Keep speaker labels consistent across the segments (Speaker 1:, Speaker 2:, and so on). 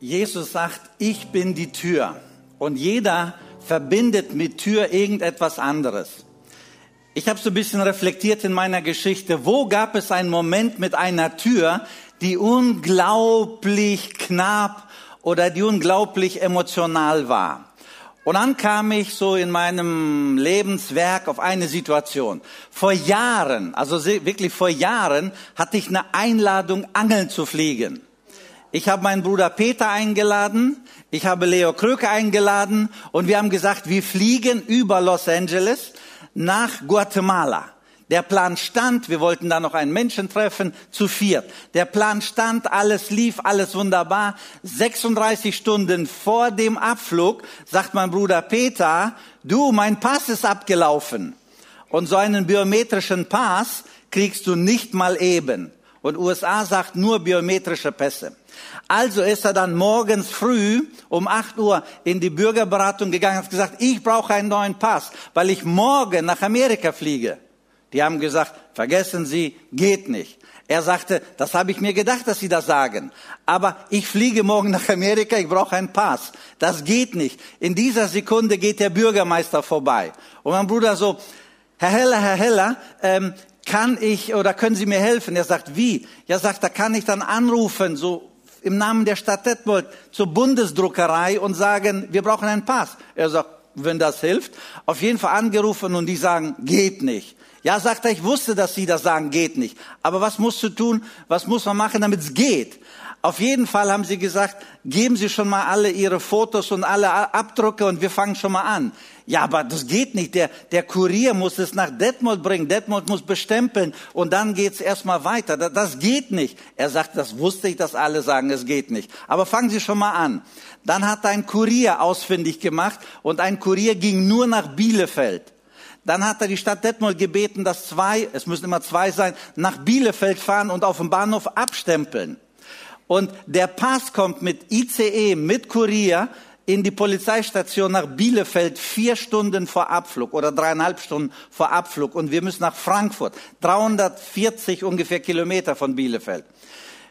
Speaker 1: Jesus sagt, ich bin die Tür. Und jeder verbindet mit Tür irgendetwas anderes. Ich habe so ein bisschen reflektiert in meiner Geschichte, wo gab es einen Moment mit einer Tür, die unglaublich knapp oder die unglaublich emotional war. Und dann kam ich so in meinem Lebenswerk auf eine Situation. Vor Jahren, also wirklich vor Jahren, hatte ich eine Einladung, angeln zu fliegen. Ich habe meinen Bruder Peter eingeladen, ich habe Leo Kröke eingeladen und wir haben gesagt, wir fliegen über Los Angeles nach Guatemala. Der Plan stand, wir wollten da noch einen Menschen treffen, zu viert. Der Plan stand, alles lief, alles wunderbar. 36 Stunden vor dem Abflug sagt mein Bruder Peter, du, mein Pass ist abgelaufen. Und so einen biometrischen Pass kriegst du nicht mal eben. Und USA sagt nur biometrische Pässe. Also ist er dann morgens früh um 8 Uhr in die Bürgerberatung gegangen und hat gesagt, ich brauche einen neuen Pass, weil ich morgen nach Amerika fliege. Die haben gesagt, vergessen Sie, geht nicht. Er sagte, das habe ich mir gedacht, dass Sie das sagen. Aber ich fliege morgen nach Amerika, ich brauche einen Pass. Das geht nicht. In dieser Sekunde geht der Bürgermeister vorbei. Und mein Bruder so, Herr Heller, Herr Heller, ähm, kann ich oder können Sie mir helfen? Er sagt, wie? Ja, sagt, da kann ich dann anrufen, so im Namen der Stadt Detmold zur Bundesdruckerei und sagen, wir brauchen einen Pass. Er sagt, wenn das hilft, auf jeden Fall angerufen und die sagen, geht nicht. Ja, sagt er, ich wusste, dass Sie das sagen, geht nicht. Aber was musst du tun? Was muss man machen, damit es geht? Auf jeden Fall haben sie gesagt, geben Sie schon mal alle Ihre Fotos und alle Abdrücke und wir fangen schon mal an. Ja, aber das geht nicht. Der, der Kurier muss es nach Detmold bringen. Detmold muss bestempeln und dann geht's erstmal weiter. Das, das geht nicht. Er sagt, das wusste ich, dass alle sagen, es geht nicht. Aber fangen Sie schon mal an. Dann hat ein Kurier ausfindig gemacht und ein Kurier ging nur nach Bielefeld. Dann hat er die Stadt Detmold gebeten, dass zwei, es müssen immer zwei sein, nach Bielefeld fahren und auf dem Bahnhof abstempeln. Und der Pass kommt mit ICE, mit Kurier in die Polizeistation nach Bielefeld vier Stunden vor Abflug oder dreieinhalb Stunden vor Abflug. Und wir müssen nach Frankfurt, 340 ungefähr Kilometer von Bielefeld.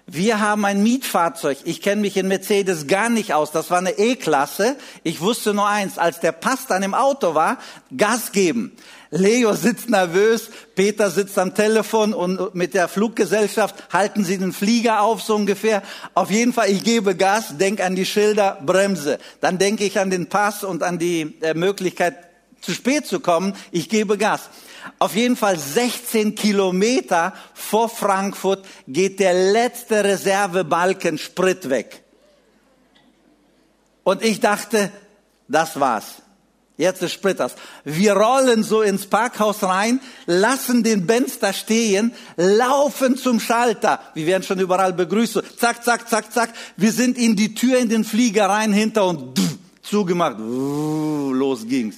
Speaker 1: Wir haben ein Mietfahrzeug. Ich kenne mich in Mercedes gar nicht aus. Das war eine E-Klasse. Ich wusste nur eins, als der Pass dann im Auto war, Gas geben. Leo sitzt nervös, Peter sitzt am Telefon und mit der Fluggesellschaft halten sie den Flieger auf, so ungefähr. Auf jeden Fall, ich gebe Gas, denk an die Schilder, Bremse. Dann denke ich an den Pass und an die äh, Möglichkeit, zu spät zu kommen. Ich gebe Gas. Auf jeden Fall 16 Kilometer vor Frankfurt geht der letzte Reservebalken Sprit weg. Und ich dachte, das war's. Jetzt ist Sprit aus. Wir rollen so ins Parkhaus rein, lassen den Benz da stehen, laufen zum Schalter. Wir werden schon überall begrüßt. Zack, zack, zack, zack. Wir sind in die Tür in den Flieger rein hinter und zugemacht. Los ging's.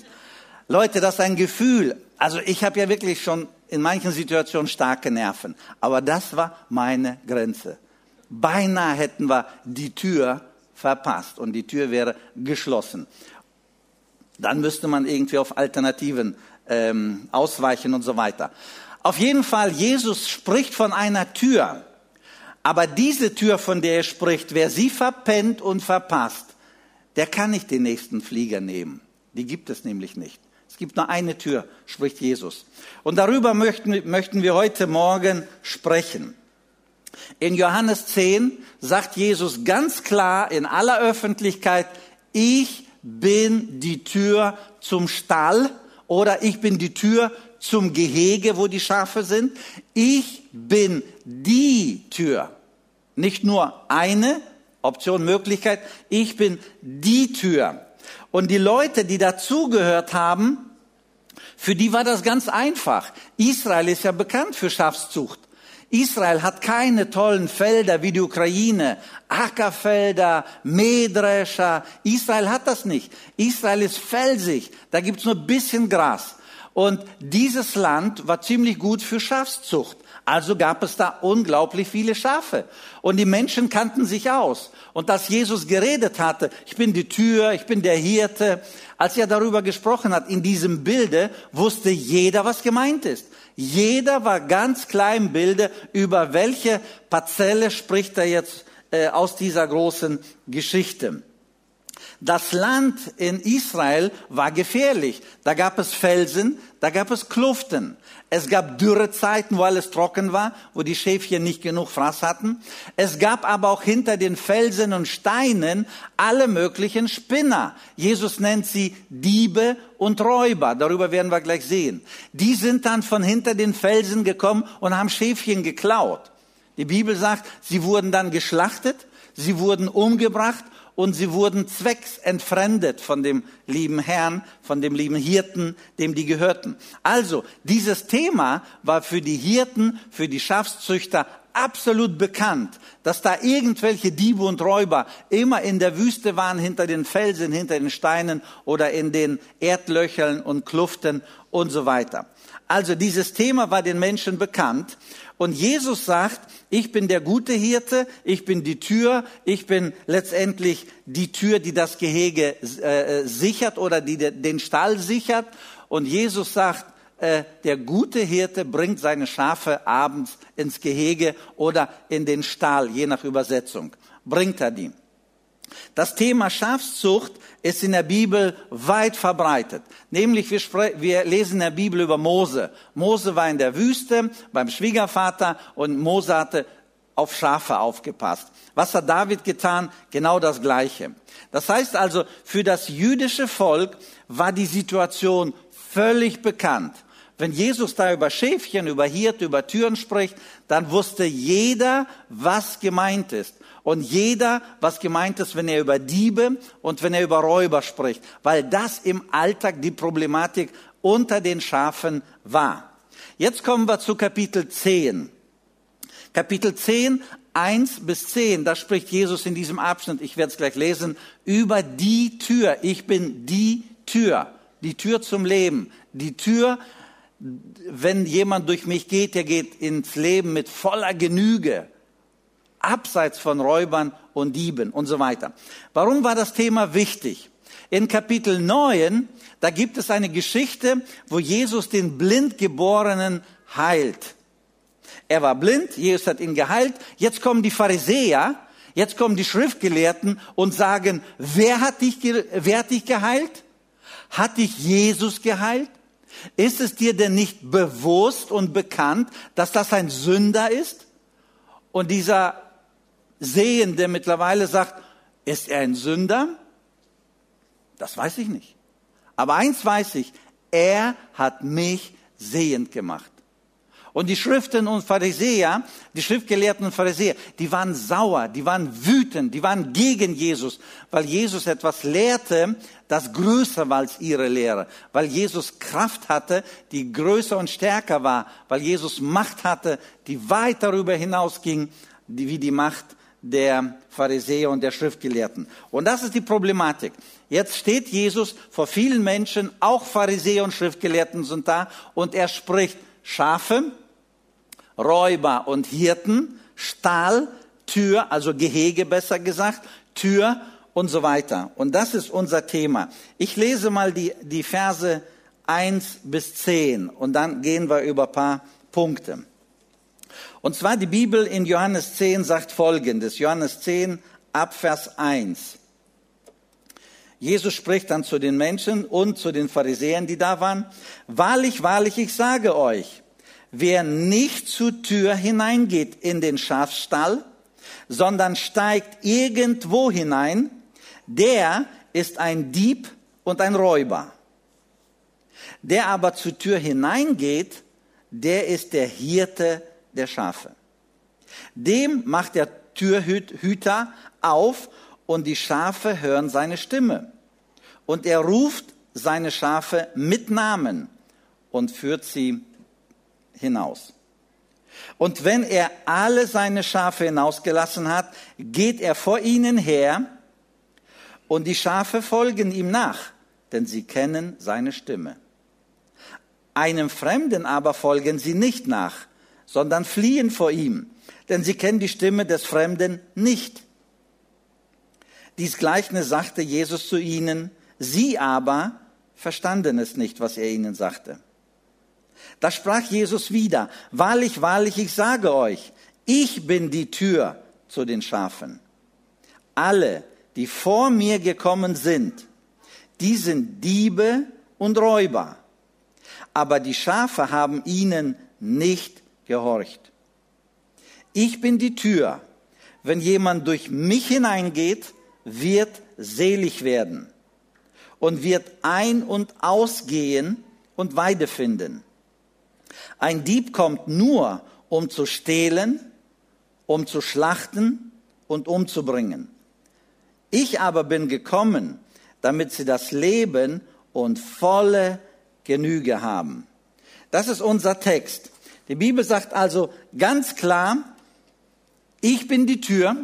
Speaker 1: Leute, das ist ein Gefühl. Also ich habe ja wirklich schon in manchen Situationen starke Nerven. Aber das war meine Grenze. Beinahe hätten wir die Tür verpasst und die Tür wäre geschlossen. Dann müsste man irgendwie auf Alternativen ähm, ausweichen und so weiter. Auf jeden Fall, Jesus spricht von einer Tür. Aber diese Tür, von der er spricht, wer sie verpennt und verpasst, der kann nicht den nächsten Flieger nehmen. Die gibt es nämlich nicht. Es gibt nur eine Tür, spricht Jesus. Und darüber möchten, möchten wir heute Morgen sprechen. In Johannes 10 sagt Jesus ganz klar in aller Öffentlichkeit, ich bin die Tür zum Stall oder ich bin die Tür zum Gehege, wo die Schafe sind. Ich bin die Tür. Nicht nur eine Option, Möglichkeit. Ich bin die Tür. Und die Leute, die dazugehört haben, für die war das ganz einfach. Israel ist ja bekannt für Schafszucht. Israel hat keine tollen Felder wie die Ukraine, Ackerfelder, Mähdrescher. Israel hat das nicht. Israel ist felsig, da gibt's nur bisschen Gras. Und dieses Land war ziemlich gut für Schafszucht. Also gab es da unglaublich viele Schafe. Und die Menschen kannten sich aus. Und als Jesus geredet hatte, ich bin die Tür, ich bin der Hirte, als er darüber gesprochen hat, in diesem Bilde wusste jeder, was gemeint ist. Jeder war ganz klar im Bilde, über welche Parzelle spricht er jetzt äh, aus dieser großen Geschichte. Das Land in Israel war gefährlich. Da gab es Felsen, da gab es Kluften. Es gab Dürrezeiten, wo alles trocken war, wo die Schäfchen nicht genug Fraß hatten. Es gab aber auch hinter den Felsen und Steinen alle möglichen Spinner. Jesus nennt sie Diebe und Räuber. Darüber werden wir gleich sehen. Die sind dann von hinter den Felsen gekommen und haben Schäfchen geklaut. Die Bibel sagt, sie wurden dann geschlachtet, sie wurden umgebracht und sie wurden zwecks entfremdet von dem lieben Herrn, von dem lieben Hirten, dem die gehörten. Also, dieses Thema war für die Hirten, für die Schafszüchter absolut bekannt, dass da irgendwelche Diebe und Räuber immer in der Wüste waren, hinter den Felsen, hinter den Steinen oder in den Erdlöchern und Kluften und so weiter. Also dieses Thema war den Menschen bekannt und Jesus sagt, ich bin der gute Hirte, ich bin die Tür, ich bin letztendlich die Tür, die das Gehege äh, sichert oder die den Stall sichert. Und Jesus sagt, äh, der gute Hirte bringt seine Schafe abends ins Gehege oder in den Stall, je nach Übersetzung, bringt er die. Das Thema Schafszucht ist in der Bibel weit verbreitet. Nämlich wir, wir, lesen in der Bibel über Mose. Mose war in der Wüste beim Schwiegervater und Mose hatte auf Schafe aufgepasst. Was hat David getan? Genau das Gleiche. Das heißt also, für das jüdische Volk war die Situation völlig bekannt. Wenn Jesus da über Schäfchen, über Hirte, über Türen spricht, dann wusste jeder, was gemeint ist. Und jeder, was gemeint ist, wenn er über Diebe und wenn er über Räuber spricht, weil das im Alltag die Problematik unter den Schafen war. Jetzt kommen wir zu Kapitel 10. Kapitel 10, 1 bis 10, da spricht Jesus in diesem Abschnitt, ich werde es gleich lesen, über die Tür. Ich bin die Tür, die Tür zum Leben, die Tür, wenn jemand durch mich geht, der geht ins Leben mit voller Genüge abseits von Räubern und Dieben und so weiter. Warum war das Thema wichtig? In Kapitel 9, da gibt es eine Geschichte, wo Jesus den Blindgeborenen heilt. Er war blind, Jesus hat ihn geheilt. Jetzt kommen die Pharisäer, jetzt kommen die Schriftgelehrten und sagen, wer hat dich, wer hat dich geheilt? Hat dich Jesus geheilt? Ist es dir denn nicht bewusst und bekannt, dass das ein Sünder ist? Und dieser Sehende mittlerweile sagt, ist er ein Sünder? Das weiß ich nicht. Aber eins weiß ich, er hat mich sehend gemacht. Und die Schriften und Pharisäer, die Schriftgelehrten und Pharisäer, die waren sauer, die waren wütend, die waren gegen Jesus, weil Jesus etwas lehrte, das größer war als ihre Lehre, weil Jesus Kraft hatte, die größer und stärker war, weil Jesus Macht hatte, die weit darüber hinausging, wie die Macht der Pharisäer und der Schriftgelehrten. Und das ist die Problematik. Jetzt steht Jesus vor vielen Menschen, auch Pharisäer und Schriftgelehrten sind da, und er spricht Schafe, Räuber und Hirten, Stahl, Tür, also Gehege besser gesagt, Tür und so weiter. Und das ist unser Thema. Ich lese mal die, die Verse 1 bis 10 und dann gehen wir über ein paar Punkte. Und zwar die Bibel in Johannes 10 sagt Folgendes. Johannes 10 ab Vers 1. Jesus spricht dann zu den Menschen und zu den Pharisäern, die da waren. Wahrlich, wahrlich, ich sage euch, wer nicht zur Tür hineingeht in den Schafstall, sondern steigt irgendwo hinein, der ist ein Dieb und ein Räuber. Der aber zur Tür hineingeht, der ist der Hirte der Schafe. Dem macht der Türhüter auf und die Schafe hören seine Stimme. Und er ruft seine Schafe mit Namen und führt sie hinaus. Und wenn er alle seine Schafe hinausgelassen hat, geht er vor ihnen her und die Schafe folgen ihm nach, denn sie kennen seine Stimme. Einem Fremden aber folgen sie nicht nach, sondern fliehen vor ihm, denn sie kennen die Stimme des Fremden nicht. Dies Gleichnis sagte Jesus zu ihnen, sie aber verstanden es nicht, was er ihnen sagte. Da sprach Jesus wieder, wahrlich, wahrlich, ich sage euch, ich bin die Tür zu den Schafen. Alle, die vor mir gekommen sind, die sind Diebe und Räuber. Aber die Schafe haben ihnen nicht gehorcht. Ich bin die Tür. Wenn jemand durch mich hineingeht, wird selig werden und wird ein- und ausgehen und Weide finden. Ein Dieb kommt nur, um zu stehlen, um zu schlachten und umzubringen. Ich aber bin gekommen, damit sie das Leben und volle Genüge haben. Das ist unser Text. Die Bibel sagt also ganz klar, ich bin die Tür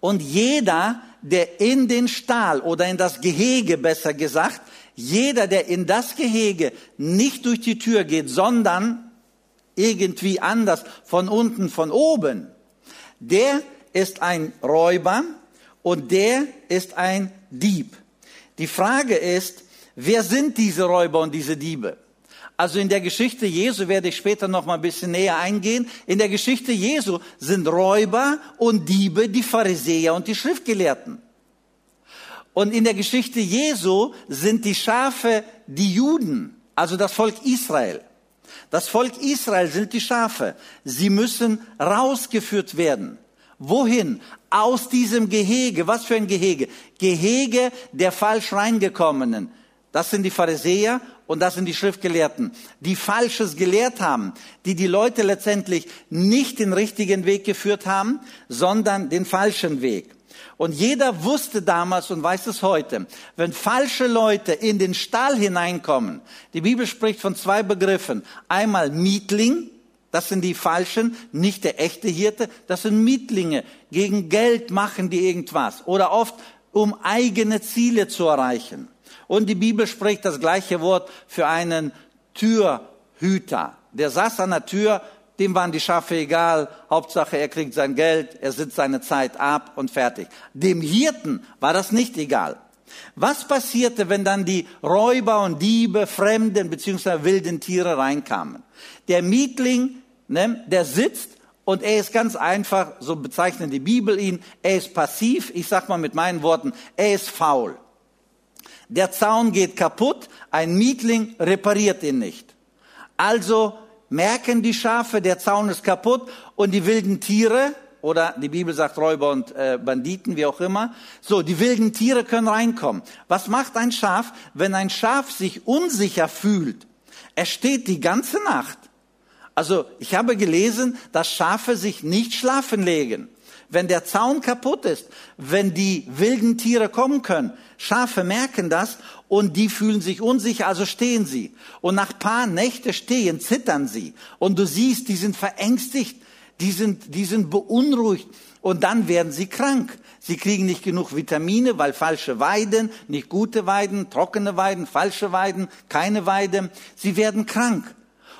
Speaker 1: und jeder, der in den Stall oder in das Gehege besser gesagt, jeder, der in das Gehege nicht durch die Tür geht, sondern irgendwie anders von unten, von oben, der ist ein Räuber und der ist ein Dieb. Die Frage ist, wer sind diese Räuber und diese Diebe? Also in der Geschichte Jesu werde ich später noch mal ein bisschen näher eingehen. In der Geschichte Jesu sind Räuber und Diebe die Pharisäer und die Schriftgelehrten. Und in der Geschichte Jesu sind die Schafe die Juden, also das Volk Israel. Das Volk Israel sind die Schafe. Sie müssen rausgeführt werden. Wohin? Aus diesem Gehege. Was für ein Gehege? Gehege der falsch reingekommenen. Das sind die Pharisäer und das sind die Schriftgelehrten, die Falsches gelehrt haben, die die Leute letztendlich nicht den richtigen Weg geführt haben, sondern den falschen Weg. Und jeder wusste damals und weiß es heute, wenn falsche Leute in den Stall hineinkommen, die Bibel spricht von zwei Begriffen. Einmal Mietling, das sind die Falschen, nicht der echte Hirte, das sind Mietlinge. Gegen Geld machen die irgendwas oder oft um eigene Ziele zu erreichen. Und die Bibel spricht das gleiche Wort für einen Türhüter. Der saß an der Tür dem waren die Schafe egal, Hauptsache er kriegt sein Geld, er sitzt seine Zeit ab und fertig. Dem Hirten war das nicht egal. Was passierte, wenn dann die Räuber und Diebe, Fremden bzw. wilden Tiere reinkamen? Der Mietling, ne, der sitzt und er ist ganz einfach, so bezeichnet die Bibel ihn, er ist passiv, ich sag mal mit meinen Worten, er ist faul. Der Zaun geht kaputt, ein Mietling repariert ihn nicht. Also merken die Schafe, der Zaun ist kaputt und die wilden Tiere, oder die Bibel sagt Räuber und äh, Banditen, wie auch immer, so, die wilden Tiere können reinkommen. Was macht ein Schaf, wenn ein Schaf sich unsicher fühlt? Er steht die ganze Nacht. Also ich habe gelesen, dass Schafe sich nicht schlafen legen. Wenn der Zaun kaputt ist, wenn die wilden Tiere kommen können, Schafe merken das und die fühlen sich unsicher, also stehen sie. Und nach paar Nächte stehen, zittern sie. Und du siehst, die sind verängstigt, die sind, die sind beunruhigt. Und dann werden sie krank. Sie kriegen nicht genug Vitamine, weil falsche Weiden, nicht gute Weiden, trockene Weiden, falsche Weiden, keine Weide. Sie werden krank.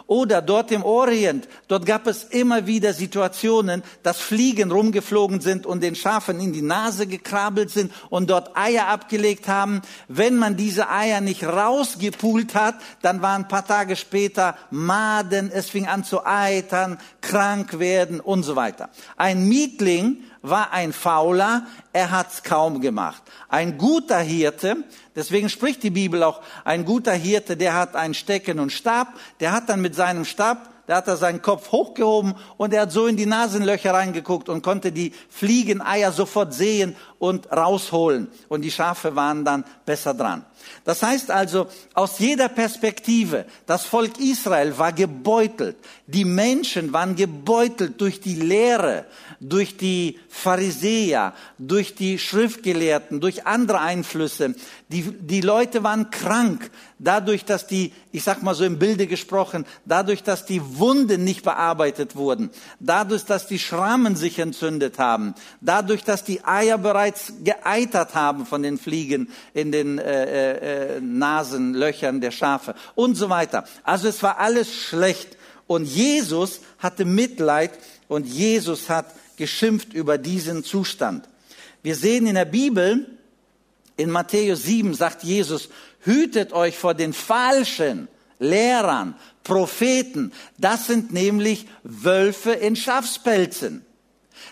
Speaker 1: Oder dort im Orient, dort gab es immer wieder Situationen, dass Fliegen rumgeflogen sind und den Schafen in die Nase gekrabbelt sind und dort Eier abgelegt haben. Wenn man diese Eier nicht rausgepult hat, dann waren ein paar Tage später Maden, es fing an zu eitern, krank werden und so weiter. Ein Mietling war ein Fauler, er hat's kaum gemacht. Ein guter Hirte, deswegen spricht die Bibel auch, ein guter Hirte, der hat ein Stecken und Stab, der hat dann mit seinem Stab da hat er seinen Kopf hochgehoben und er hat so in die Nasenlöcher reingeguckt und konnte die Fliegeneier sofort sehen und rausholen. Und die Schafe waren dann besser dran. Das heißt also, aus jeder Perspektive, das Volk Israel war gebeutelt. Die Menschen waren gebeutelt durch die Lehre, durch die Pharisäer, durch die Schriftgelehrten, durch andere Einflüsse. Die, die Leute waren krank, dadurch, dass die, ich sag mal so im Bilde gesprochen, dadurch, dass die Wunden nicht bearbeitet wurden, dadurch, dass die Schrammen sich entzündet haben, dadurch, dass die Eier bereits geeitert haben von den Fliegen in den äh, äh, Nasenlöchern der Schafe und so weiter. Also es war alles schlecht. Und Jesus hatte Mitleid und Jesus hat geschimpft über diesen Zustand. Wir sehen in der Bibel, in Matthäus 7 sagt Jesus, hütet euch vor den falschen Lehrern, Propheten. Das sind nämlich Wölfe in Schafspelzen.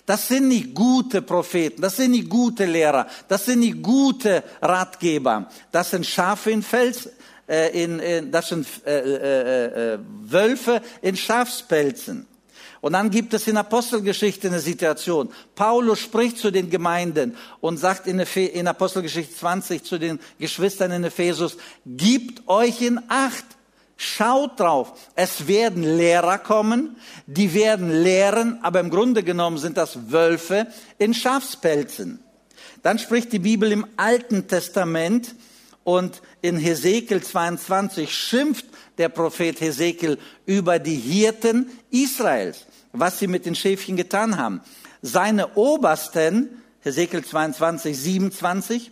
Speaker 1: Das sind nicht gute Propheten, das sind nicht gute Lehrer, das sind nicht gute Ratgeber. Das sind Schafe in Fels, äh, in, in, das sind äh, äh, äh, Wölfe in Schafspelzen. Und dann gibt es in Apostelgeschichte eine Situation. Paulus spricht zu den Gemeinden und sagt in, in Apostelgeschichte 20 zu den Geschwistern in Ephesus, gibt euch in Acht. Schaut drauf. Es werden Lehrer kommen, die werden lehren, aber im Grunde genommen sind das Wölfe in Schafspelzen. Dann spricht die Bibel im Alten Testament und in Hesekiel 22 schimpft der Prophet Hesekiel über die Hirten Israels was sie mit den Schäfchen getan haben. Seine Obersten, Hesekiel 22, 27,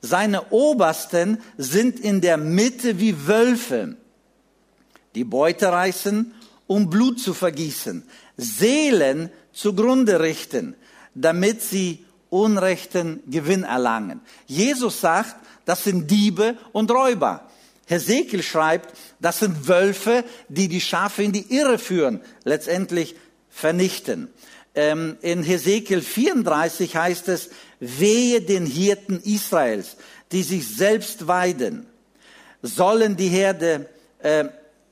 Speaker 1: seine Obersten sind in der Mitte wie Wölfe, die Beute reißen, um Blut zu vergießen, Seelen zugrunde richten, damit sie unrechten Gewinn erlangen. Jesus sagt, das sind Diebe und Räuber. Hesekiel schreibt, das sind Wölfe, die die Schafe in die Irre führen. Letztendlich vernichten. Ähm, in Hesekiel 34 heißt es, wehe den Hirten Israels, die sich selbst weiden, sollen die Herde, äh,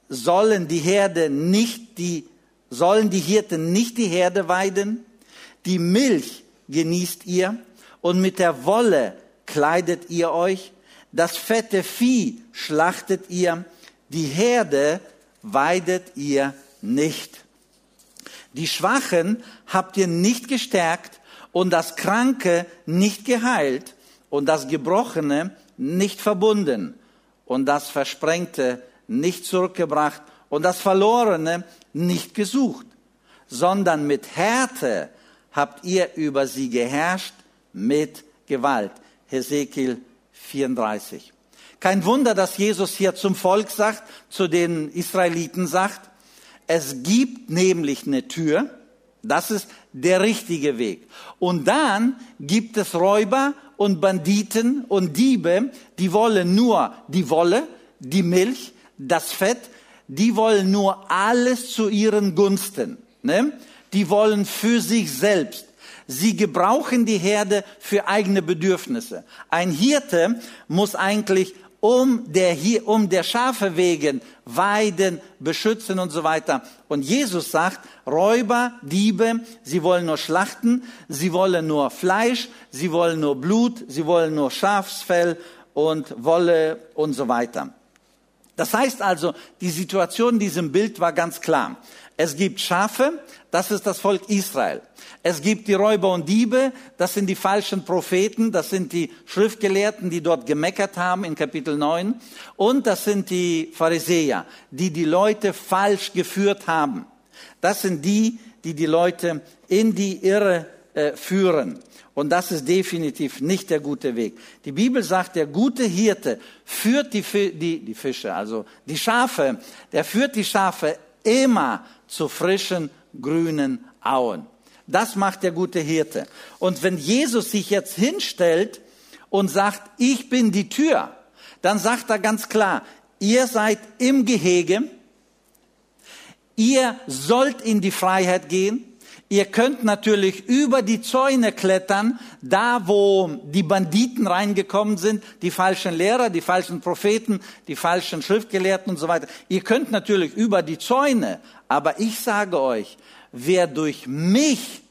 Speaker 1: sollen die Herde nicht die, sollen die Hirten nicht die Herde weiden? Die Milch genießt ihr und mit der Wolle kleidet ihr euch, das fette Vieh schlachtet ihr, die Herde weidet ihr nicht. Die Schwachen habt ihr nicht gestärkt und das Kranke nicht geheilt und das Gebrochene nicht verbunden und das Versprengte nicht zurückgebracht und das Verlorene nicht gesucht, sondern mit Härte habt ihr über sie geherrscht mit Gewalt. Hesekiel 34. Kein Wunder, dass Jesus hier zum Volk sagt, zu den Israeliten sagt, es gibt nämlich eine Tür, das ist der richtige Weg. Und dann gibt es Räuber und Banditen und Diebe, die wollen nur die Wolle, die Milch, das Fett, die wollen nur alles zu ihren Gunsten. Ne? Die wollen für sich selbst. Sie gebrauchen die Herde für eigene Bedürfnisse. Ein Hirte muss eigentlich um der, hier, um der Schafe wegen weiden, beschützen und so weiter. Und Jesus sagt, Räuber, Diebe, sie wollen nur schlachten, sie wollen nur Fleisch, sie wollen nur Blut, sie wollen nur Schafsfell und Wolle und so weiter. Das heißt also, die Situation in diesem Bild war ganz klar. Es gibt Schafe, das ist das Volk Israel. Es gibt die Räuber und Diebe, das sind die falschen Propheten, das sind die Schriftgelehrten, die dort gemeckert haben in Kapitel 9. Und das sind die Pharisäer, die die Leute falsch geführt haben. Das sind die, die die Leute in die Irre äh, führen. Und das ist definitiv nicht der gute Weg. Die Bibel sagt, der gute Hirte führt die, die, die Fische, also die Schafe, der führt die Schafe immer zu frischen, grünen Auen. Das macht der gute Hirte. Und wenn Jesus sich jetzt hinstellt und sagt, ich bin die Tür, dann sagt er ganz klar, ihr seid im Gehege, ihr sollt in die Freiheit gehen, Ihr könnt natürlich über die Zäune klettern, da wo die Banditen reingekommen sind, die falschen Lehrer, die falschen Propheten, die falschen Schriftgelehrten und so weiter. Ihr könnt natürlich über die Zäune, aber ich sage euch, wer durch mich,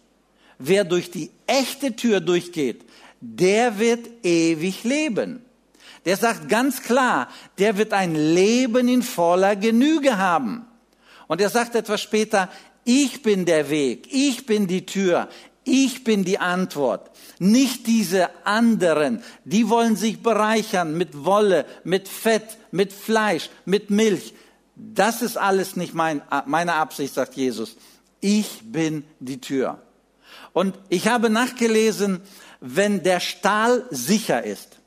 Speaker 1: wer durch die echte Tür durchgeht, der wird ewig leben. Der sagt ganz klar, der wird ein Leben in voller Genüge haben. Und er sagt etwas später, ich bin der Weg, ich bin die Tür, ich bin die Antwort. Nicht diese anderen, die wollen sich bereichern mit Wolle, mit Fett, mit Fleisch, mit Milch. Das ist alles nicht mein, meine Absicht, sagt Jesus. Ich bin die Tür. Und ich habe nachgelesen, wenn der Stahl sicher ist,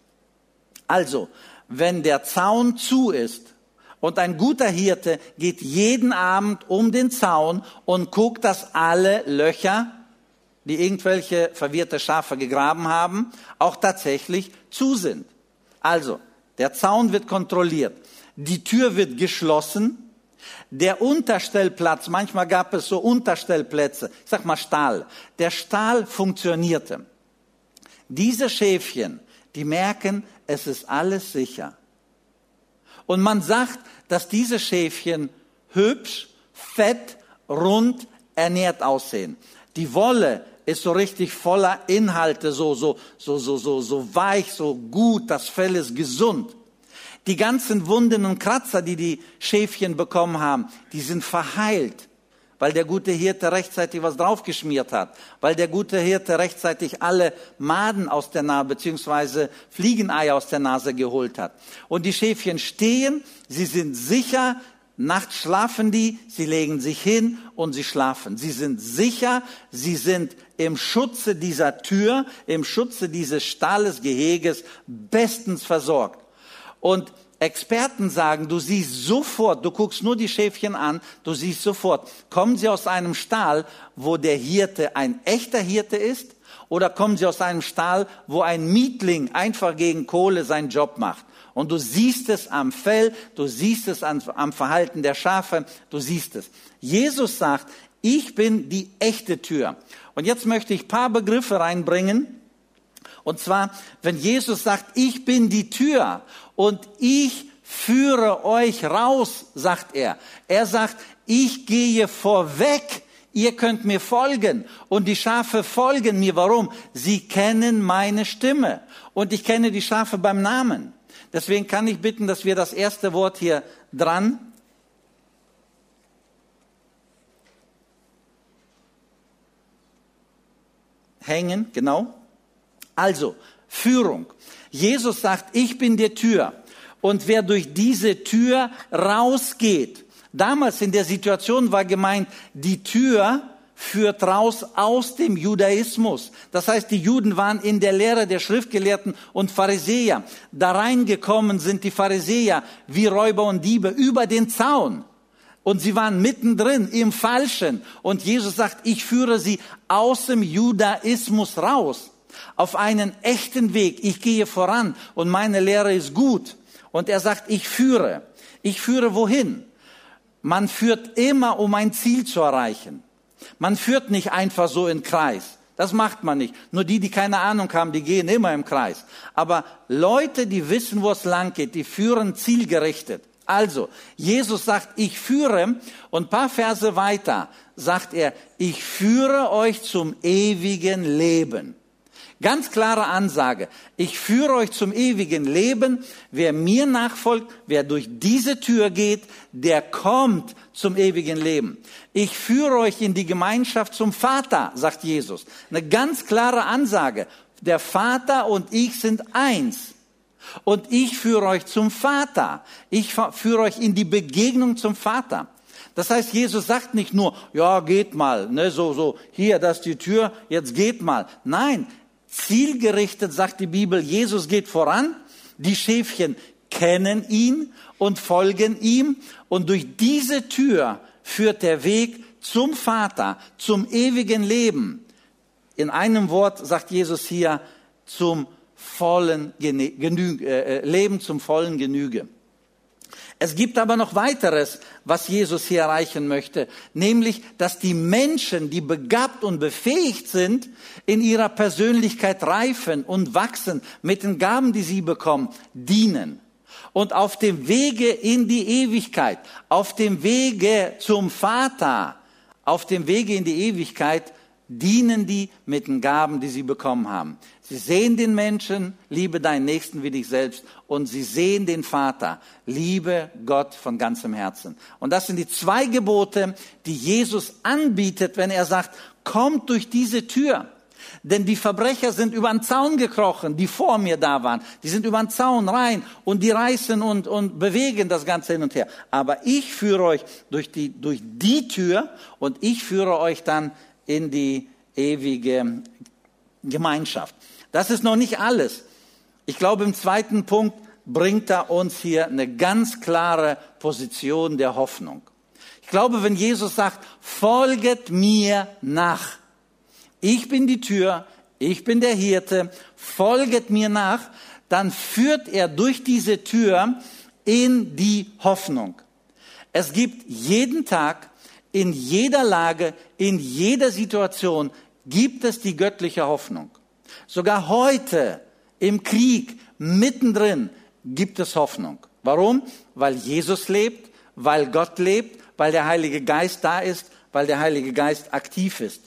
Speaker 1: also wenn der Zaun zu ist, und ein guter Hirte geht jeden Abend um den Zaun und guckt, dass alle Löcher, die irgendwelche verwirrte Schafe gegraben haben, auch tatsächlich zu sind. Also, der Zaun wird kontrolliert. Die Tür wird geschlossen. Der Unterstellplatz, manchmal gab es so Unterstellplätze, ich sag mal Stahl. Der Stahl funktionierte. Diese Schäfchen, die merken, es ist alles sicher. Und man sagt, dass diese Schäfchen hübsch, fett, rund, ernährt aussehen. Die Wolle ist so richtig voller Inhalte, so, so, so, so, so, so weich, so gut, das Fell ist gesund. Die ganzen Wunden und Kratzer, die die Schäfchen bekommen haben, die sind verheilt, weil der gute Hirte rechtzeitig was draufgeschmiert hat, weil der gute Hirte rechtzeitig alle Maden aus der Nase beziehungsweise Fliegeneier aus der Nase geholt hat. Und die Schäfchen stehen, sie sind sicher, Nachts schlafen die, sie legen sich hin und sie schlafen. Sie sind sicher, sie sind im Schutze dieser Tür, im Schutze dieses Stalles, Geheges bestens versorgt. Und Experten sagen, du siehst sofort, du guckst nur die Schäfchen an, du siehst sofort, kommen sie aus einem Stall, wo der Hirte ein echter Hirte ist, oder kommen sie aus einem Stall, wo ein Mietling einfach gegen Kohle seinen Job macht. Und du siehst es am Fell, du siehst es am, am Verhalten der Schafe, du siehst es. Jesus sagt, ich bin die echte Tür. Und jetzt möchte ich paar Begriffe reinbringen, und zwar, wenn Jesus sagt, ich bin die Tür und ich führe euch raus, sagt er. Er sagt, ich gehe vorweg, ihr könnt mir folgen und die Schafe folgen mir. Warum? Sie kennen meine Stimme und ich kenne die Schafe beim Namen. Deswegen kann ich bitten, dass wir das erste Wort hier dran hängen, genau. Also, Führung. Jesus sagt, ich bin die Tür. Und wer durch diese Tür rausgeht, damals in der Situation war gemeint, die Tür führt raus aus dem Judaismus. Das heißt, die Juden waren in der Lehre der Schriftgelehrten und Pharisäer. Da reingekommen sind die Pharisäer wie Räuber und Diebe über den Zaun. Und sie waren mittendrin im Falschen. Und Jesus sagt, ich führe sie aus dem Judaismus raus auf einen echten Weg. Ich gehe voran und meine Lehre ist gut. Und er sagt, ich führe. Ich führe wohin? Man führt immer, um ein Ziel zu erreichen. Man führt nicht einfach so in Kreis. Das macht man nicht. Nur die, die keine Ahnung haben, die gehen immer im Kreis. Aber Leute, die wissen, wo es lang geht, die führen zielgerichtet. Also, Jesus sagt, ich führe, und paar Verse weiter sagt er, ich führe euch zum ewigen Leben. Ganz klare Ansage. Ich führe euch zum ewigen Leben. Wer mir nachfolgt, wer durch diese Tür geht, der kommt zum ewigen Leben. Ich führe euch in die Gemeinschaft zum Vater, sagt Jesus. Eine ganz klare Ansage. Der Vater und ich sind eins. Und ich führe euch zum Vater. Ich führe euch in die Begegnung zum Vater. Das heißt, Jesus sagt nicht nur, ja, geht mal, ne, so, so, hier, das ist die Tür, jetzt geht mal. Nein, zielgerichtet, sagt die Bibel, Jesus geht voran, die Schäfchen kennen ihn und folgen ihm und durch diese Tür führt der Weg zum Vater, zum ewigen Leben. In einem Wort sagt Jesus hier zum vollen Genüge, äh, Leben zum vollen Genüge. Es gibt aber noch weiteres, was Jesus hier erreichen möchte, nämlich, dass die Menschen, die begabt und befähigt sind, in ihrer Persönlichkeit reifen und wachsen mit den Gaben, die sie bekommen, dienen. Und auf dem Wege in die Ewigkeit, auf dem Wege zum Vater, auf dem Wege in die Ewigkeit dienen die mit den Gaben, die sie bekommen haben. Sie sehen den Menschen, liebe deinen Nächsten wie dich selbst, und sie sehen den Vater, liebe Gott von ganzem Herzen. Und das sind die zwei Gebote, die Jesus anbietet, wenn er sagt, kommt durch diese Tür. Denn die Verbrecher sind über den Zaun gekrochen, die vor mir da waren. Die sind über den Zaun rein und die reißen und, und bewegen das Ganze hin und her. Aber ich führe euch durch die, durch die Tür und ich führe euch dann in die ewige Gemeinschaft. Das ist noch nicht alles. Ich glaube, im zweiten Punkt bringt er uns hier eine ganz klare Position der Hoffnung. Ich glaube, wenn Jesus sagt, folget mir nach. Ich bin die Tür, ich bin der Hirte, folget mir nach, dann führt er durch diese Tür in die Hoffnung. Es gibt jeden Tag, in jeder Lage, in jeder Situation gibt es die göttliche Hoffnung. Sogar heute im Krieg, mittendrin, gibt es Hoffnung. Warum? Weil Jesus lebt, weil Gott lebt, weil der Heilige Geist da ist, weil der Heilige Geist aktiv ist.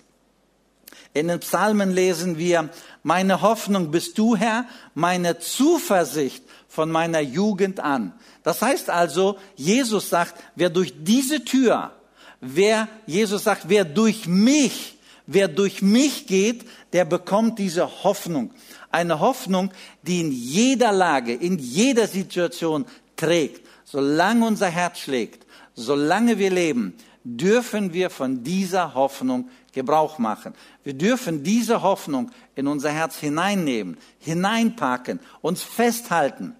Speaker 1: In den Psalmen lesen wir, meine Hoffnung bist du, Herr, meine Zuversicht von meiner Jugend an. Das heißt also, Jesus sagt, wer durch diese Tür, wer, Jesus sagt, wer durch mich, wer durch mich geht, der bekommt diese Hoffnung. Eine Hoffnung, die in jeder Lage, in jeder Situation trägt. Solange unser Herz schlägt, solange wir leben, dürfen wir von dieser Hoffnung Gebrauch machen. Wir dürfen diese Hoffnung in unser Herz hineinnehmen, hineinpacken, uns festhalten.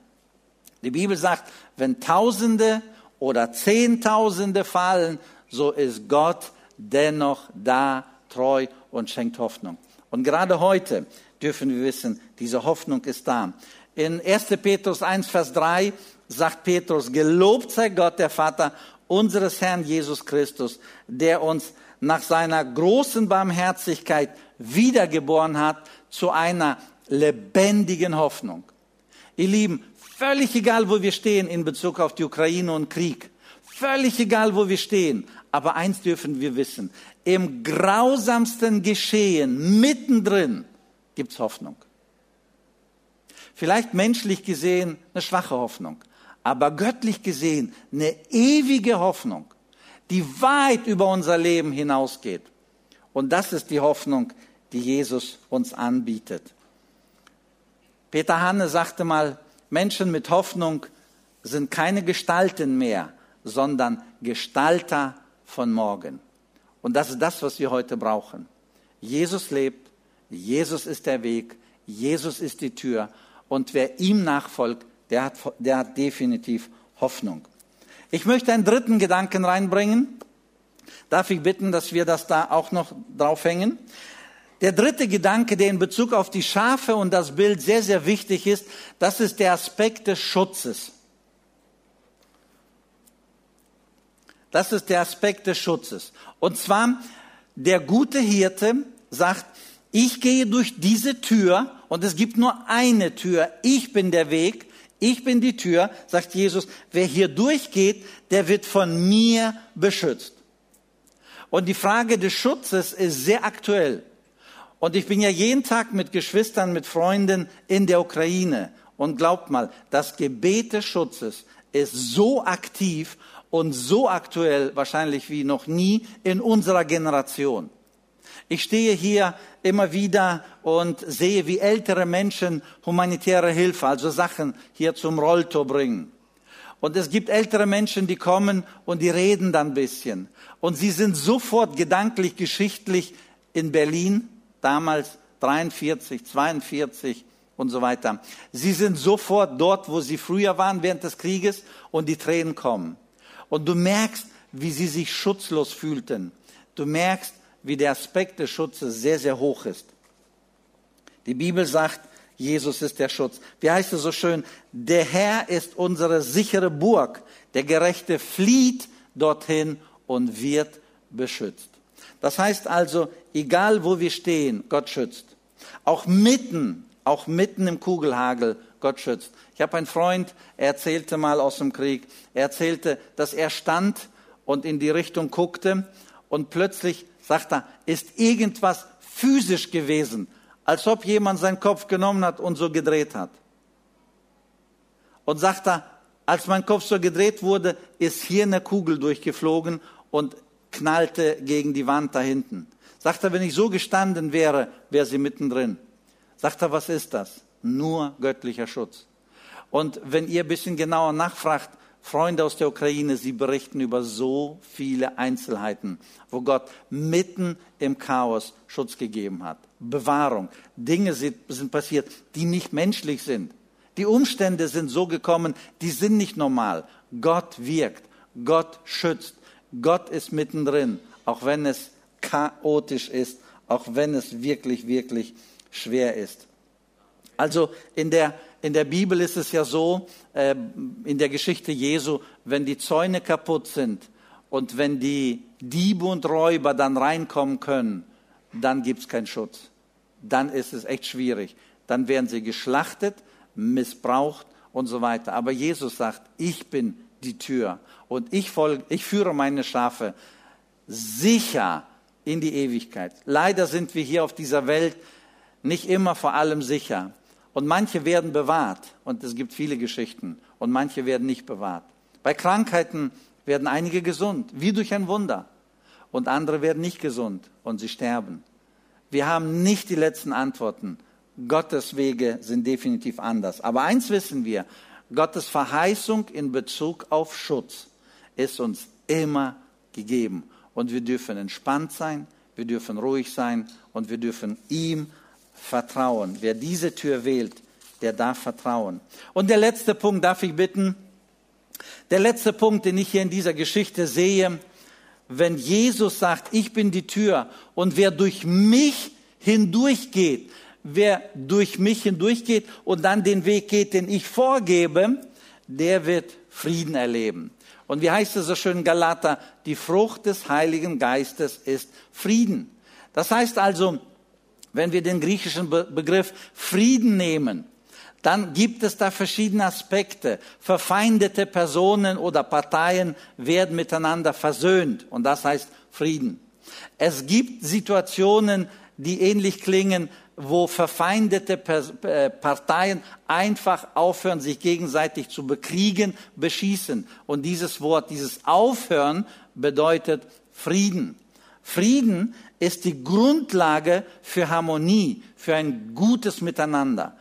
Speaker 1: Die Bibel sagt, wenn Tausende oder Zehntausende fallen, so ist Gott dennoch da, treu und schenkt Hoffnung. Und gerade heute dürfen wir wissen, diese Hoffnung ist da. In 1. Petrus 1, Vers 3 sagt Petrus, gelobt sei Gott, der Vater unseres Herrn Jesus Christus, der uns nach seiner großen Barmherzigkeit wiedergeboren hat zu einer lebendigen Hoffnung. Ihr Lieben, völlig egal, wo wir stehen in Bezug auf die Ukraine und Krieg, völlig egal, wo wir stehen, aber eins dürfen wir wissen, im grausamsten Geschehen, mittendrin, gibt's Hoffnung. Vielleicht menschlich gesehen eine schwache Hoffnung, aber göttlich gesehen eine ewige Hoffnung die weit über unser Leben hinausgeht. Und das ist die Hoffnung, die Jesus uns anbietet. Peter Hanne sagte mal, Menschen mit Hoffnung sind keine Gestalten mehr, sondern Gestalter von morgen. Und das ist das, was wir heute brauchen. Jesus lebt, Jesus ist der Weg, Jesus ist die Tür und wer ihm nachfolgt, der hat, der hat definitiv Hoffnung. Ich möchte einen dritten Gedanken reinbringen. Darf ich bitten, dass wir das da auch noch draufhängen? Der dritte Gedanke, der in Bezug auf die Schafe und das Bild sehr, sehr wichtig ist, das ist der Aspekt des Schutzes. Das ist der Aspekt des Schutzes. Und zwar, der gute Hirte sagt, ich gehe durch diese Tür und es gibt nur eine Tür. Ich bin der Weg. Ich bin die Tür, sagt Jesus. Wer hier durchgeht, der wird von mir beschützt. Und die Frage des Schutzes ist sehr aktuell. Und ich bin ja jeden Tag mit Geschwistern, mit Freunden in der Ukraine. Und glaubt mal, das Gebet des Schutzes ist so aktiv und so aktuell wahrscheinlich wie noch nie in unserer Generation. Ich stehe hier immer wieder und sehe, wie ältere Menschen humanitäre Hilfe, also Sachen hier zum Rolltor bringen. Und es gibt ältere Menschen, die kommen und die reden dann ein bisschen. Und sie sind sofort gedanklich, geschichtlich in Berlin, damals 43, 42 und so weiter. Sie sind sofort dort, wo sie früher waren während des Krieges und die Tränen kommen. Und du merkst, wie sie sich schutzlos fühlten. Du merkst, wie der Aspekt des Schutzes sehr, sehr hoch ist. Die Bibel sagt, Jesus ist der Schutz. Wie heißt es so schön? Der Herr ist unsere sichere Burg. Der Gerechte flieht dorthin und wird beschützt. Das heißt also, egal wo wir stehen, Gott schützt. Auch mitten, auch mitten im Kugelhagel, Gott schützt. Ich habe einen Freund, er erzählte mal aus dem Krieg, er erzählte, dass er stand und in die Richtung guckte und plötzlich sagt er, ist irgendwas physisch gewesen, als ob jemand seinen Kopf genommen hat und so gedreht hat. Und sagt er, als mein Kopf so gedreht wurde, ist hier eine Kugel durchgeflogen und knallte gegen die Wand da hinten. Sagt er, wenn ich so gestanden wäre, wäre sie mittendrin. Sagt er, was ist das? Nur göttlicher Schutz. Und wenn ihr ein bisschen genauer nachfragt, Freunde aus der Ukraine, sie berichten über so viele Einzelheiten, wo Gott mitten im Chaos Schutz gegeben hat. Bewahrung. Dinge sind passiert, die nicht menschlich sind. Die Umstände sind so gekommen, die sind nicht normal. Gott wirkt. Gott schützt. Gott ist mittendrin, auch wenn es chaotisch ist, auch wenn es wirklich, wirklich schwer ist. Also in der, in der Bibel ist es ja so, äh, in der Geschichte Jesu, wenn die Zäune kaputt sind und wenn die Diebe und Räuber dann reinkommen können, dann gibt es keinen Schutz. Dann ist es echt schwierig. Dann werden sie geschlachtet, missbraucht und so weiter. Aber Jesus sagt, ich bin die Tür und ich, folge, ich führe meine Schafe sicher in die Ewigkeit. Leider sind wir hier auf dieser Welt nicht immer vor allem sicher. Und manche werden bewahrt. Und es gibt viele Geschichten. Und manche werden nicht bewahrt. Bei Krankheiten werden einige gesund, wie durch ein Wunder. Und andere werden nicht gesund und sie sterben. Wir haben nicht die letzten Antworten. Gottes Wege sind definitiv anders. Aber eins wissen wir, Gottes Verheißung in Bezug auf Schutz ist uns immer gegeben. Und wir dürfen entspannt sein, wir dürfen ruhig sein und wir dürfen ihm vertrauen. Wer diese Tür wählt, der darf vertrauen. Und der letzte Punkt darf ich bitten, der letzte Punkt, den ich hier in dieser Geschichte sehe, wenn Jesus sagt, ich bin die Tür und wer durch mich hindurchgeht, wer durch mich hindurchgeht und dann den Weg geht, den ich vorgebe, der wird Frieden erleben. Und wie heißt es so schön in Galater, die Frucht des Heiligen Geistes ist Frieden. Das heißt also, wenn wir den griechischen Begriff Frieden nehmen, dann gibt es da verschiedene Aspekte. Verfeindete Personen oder Parteien werden miteinander versöhnt und das heißt Frieden. Es gibt Situationen, die ähnlich klingen, wo verfeindete äh, Parteien einfach aufhören, sich gegenseitig zu bekriegen, beschießen. Und dieses Wort, dieses Aufhören bedeutet Frieden. Frieden ist die Grundlage für Harmonie, für ein gutes Miteinander.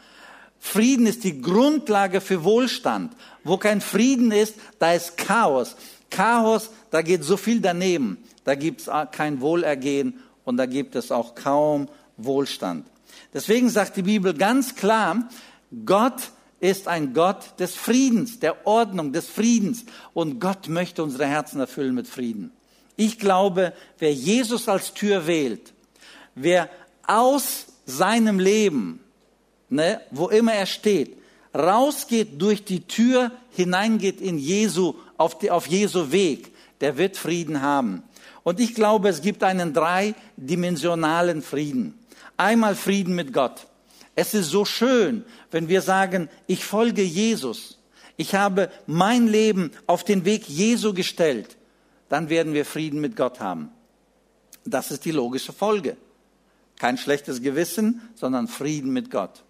Speaker 1: Frieden ist die Grundlage für Wohlstand. Wo kein Frieden ist, da ist Chaos. Chaos, da geht so viel daneben. Da gibt es kein Wohlergehen und da gibt es auch kaum Wohlstand. Deswegen sagt die Bibel ganz klar, Gott ist ein Gott des Friedens, der Ordnung, des Friedens. Und Gott möchte unsere Herzen erfüllen mit Frieden. Ich glaube, wer Jesus als Tür wählt, wer aus seinem Leben, ne, wo immer er steht, rausgeht durch die Tür, hineingeht in Jesu, auf, die, auf Jesu Weg, der wird Frieden haben. Und ich glaube, es gibt einen dreidimensionalen Frieden. Einmal Frieden mit Gott. Es ist so schön, wenn wir sagen, ich folge Jesus. Ich habe mein Leben auf den Weg Jesu gestellt. Dann werden wir Frieden mit Gott haben. Das ist die logische Folge. Kein schlechtes Gewissen, sondern Frieden mit Gott.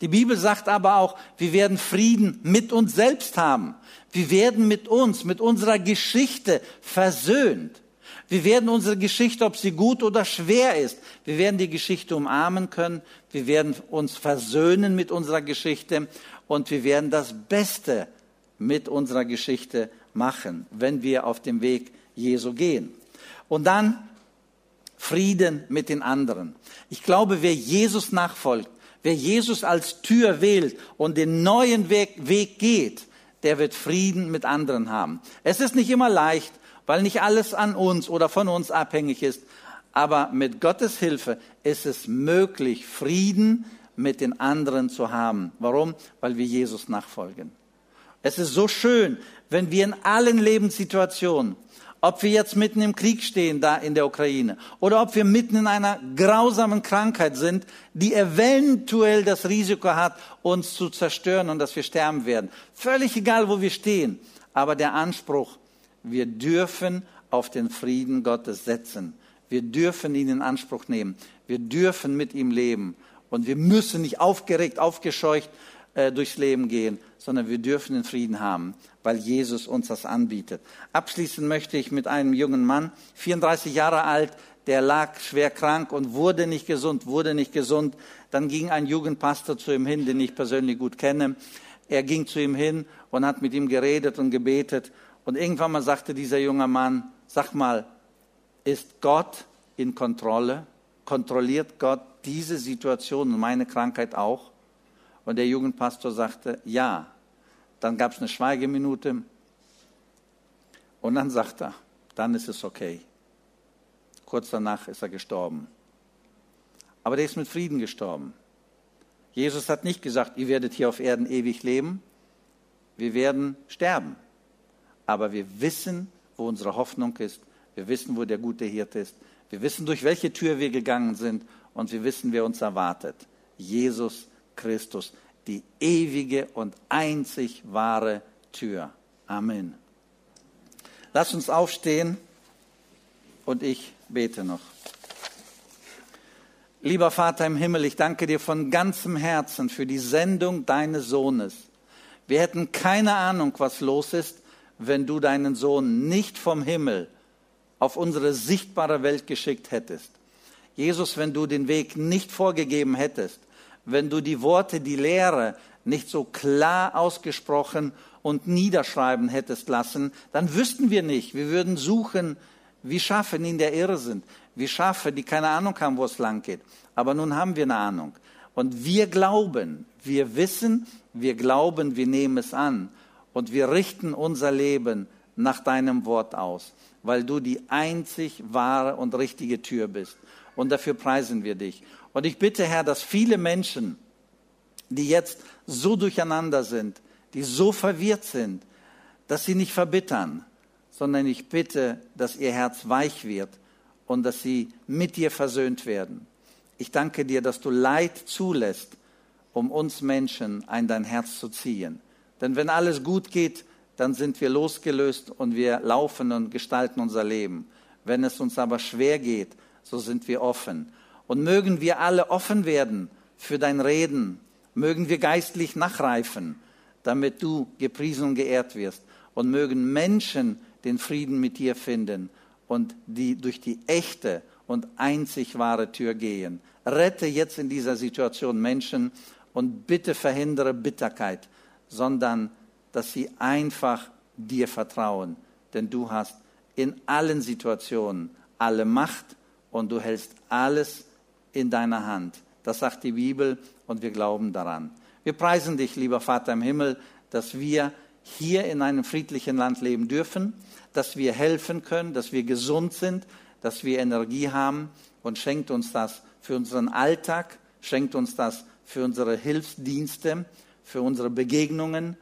Speaker 1: Die Bibel sagt aber auch, wir werden Frieden mit uns selbst haben. Wir werden mit uns, mit unserer Geschichte versöhnt. Wir werden unsere Geschichte, ob sie gut oder schwer ist, wir werden die Geschichte umarmen können. Wir werden uns versöhnen mit unserer Geschichte und wir werden das Beste mit unserer Geschichte machen, wenn wir auf dem Weg Jesu gehen. Und dann Frieden mit den anderen. Ich glaube, wer Jesus nachfolgt, wer Jesus als Tür wählt und den neuen Weg, Weg geht, der wird Frieden mit anderen haben. Es ist nicht immer leicht, weil nicht alles an uns oder von uns abhängig ist. Aber mit Gottes Hilfe ist es möglich, Frieden mit den anderen zu haben. Warum? Weil wir Jesus nachfolgen. Es ist so schön, wenn wir in allen Lebenssituationen ob wir jetzt mitten im Krieg stehen da in der Ukraine oder ob wir mitten in einer grausamen Krankheit sind, die eventuell das Risiko hat, uns zu zerstören und dass wir sterben werden. Völlig egal, wo wir stehen. Aber der Anspruch, wir dürfen auf den Frieden Gottes setzen. Wir dürfen ihn in Anspruch nehmen. Wir dürfen mit ihm leben. Und wir müssen nicht aufgeregt, aufgescheucht äh, durchs Leben gehen, sondern wir dürfen den Frieden haben, weil Jesus uns das anbietet. Abschließend möchte ich mit einem jungen Mann, 34 Jahre alt, der lag schwer krank und wurde nicht gesund, wurde nicht gesund. Dann ging ein Jugendpastor zu ihm hin, den ich persönlich gut kenne. Er ging zu ihm hin und hat mit ihm geredet und gebetet. Und irgendwann mal sagte dieser junge Mann, sag mal, ist Gott in Kontrolle? Kontrolliert Gott diese Situation und meine Krankheit auch? Und der Jugendpastor sagte, ja. Dann gab es eine Schweigeminute und dann sagt er, dann ist es okay. Kurz danach ist er gestorben. Aber der ist mit Frieden gestorben. Jesus hat nicht gesagt, ihr werdet hier auf Erden ewig leben, wir werden sterben. Aber wir wissen, wo unsere Hoffnung ist, wir wissen, wo der gute Hirte ist, wir wissen, durch welche Tür wir gegangen sind und wir wissen, wer uns erwartet. Jesus Christus, die ewige und einzig wahre Tür. Amen. Lass uns aufstehen und ich bete noch. Lieber Vater im Himmel, ich danke dir von ganzem Herzen für die Sendung deines Sohnes. Wir hätten keine Ahnung, was los ist, wenn du deinen Sohn nicht vom Himmel auf unsere sichtbare Welt geschickt hättest. Jesus, wenn du den Weg nicht vorgegeben hättest, wenn du die Worte, die Lehre nicht so klar ausgesprochen und niederschreiben hättest lassen, dann wüssten wir nicht. Wir würden suchen, wie Schafe, die in der Irre sind, wie Schafe, die keine Ahnung haben, wo es lang geht. Aber nun haben wir eine Ahnung. Und wir glauben, wir wissen, wir glauben, wir nehmen es an. Und wir richten unser Leben nach deinem Wort aus, weil du die einzig wahre und richtige Tür bist. Und dafür preisen wir dich. Und ich bitte, Herr, dass viele Menschen, die jetzt so durcheinander sind, die so verwirrt sind, dass sie nicht verbittern, sondern ich bitte, dass ihr Herz weich wird und dass sie mit dir versöhnt werden. Ich danke dir, dass du Leid zulässt, um uns Menschen ein dein Herz zu ziehen. Denn wenn alles gut geht, dann sind wir losgelöst und wir laufen und gestalten unser Leben. Wenn es uns aber schwer geht, so sind wir offen. Und mögen wir alle offen werden für dein Reden, mögen wir geistlich nachreifen, damit du gepriesen und geehrt wirst. Und mögen Menschen den Frieden mit dir finden und die durch die echte und einzig wahre Tür gehen. Rette jetzt in dieser Situation Menschen und bitte verhindere Bitterkeit, sondern dass sie einfach dir vertrauen, denn du hast in allen Situationen alle Macht und du hältst alles in deiner Hand. Das sagt die Bibel und wir glauben daran. Wir preisen dich, lieber Vater im Himmel, dass wir hier in einem friedlichen Land leben dürfen, dass wir helfen können, dass wir gesund sind, dass wir Energie haben und schenkt uns das für unseren Alltag, schenkt uns das für unsere Hilfsdienste, für unsere Begegnungen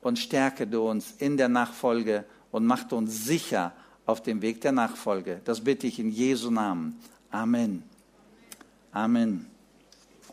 Speaker 1: und stärke du uns in der Nachfolge und macht uns sicher auf dem Weg der Nachfolge. Das bitte ich in Jesu Namen. Amen. Amen.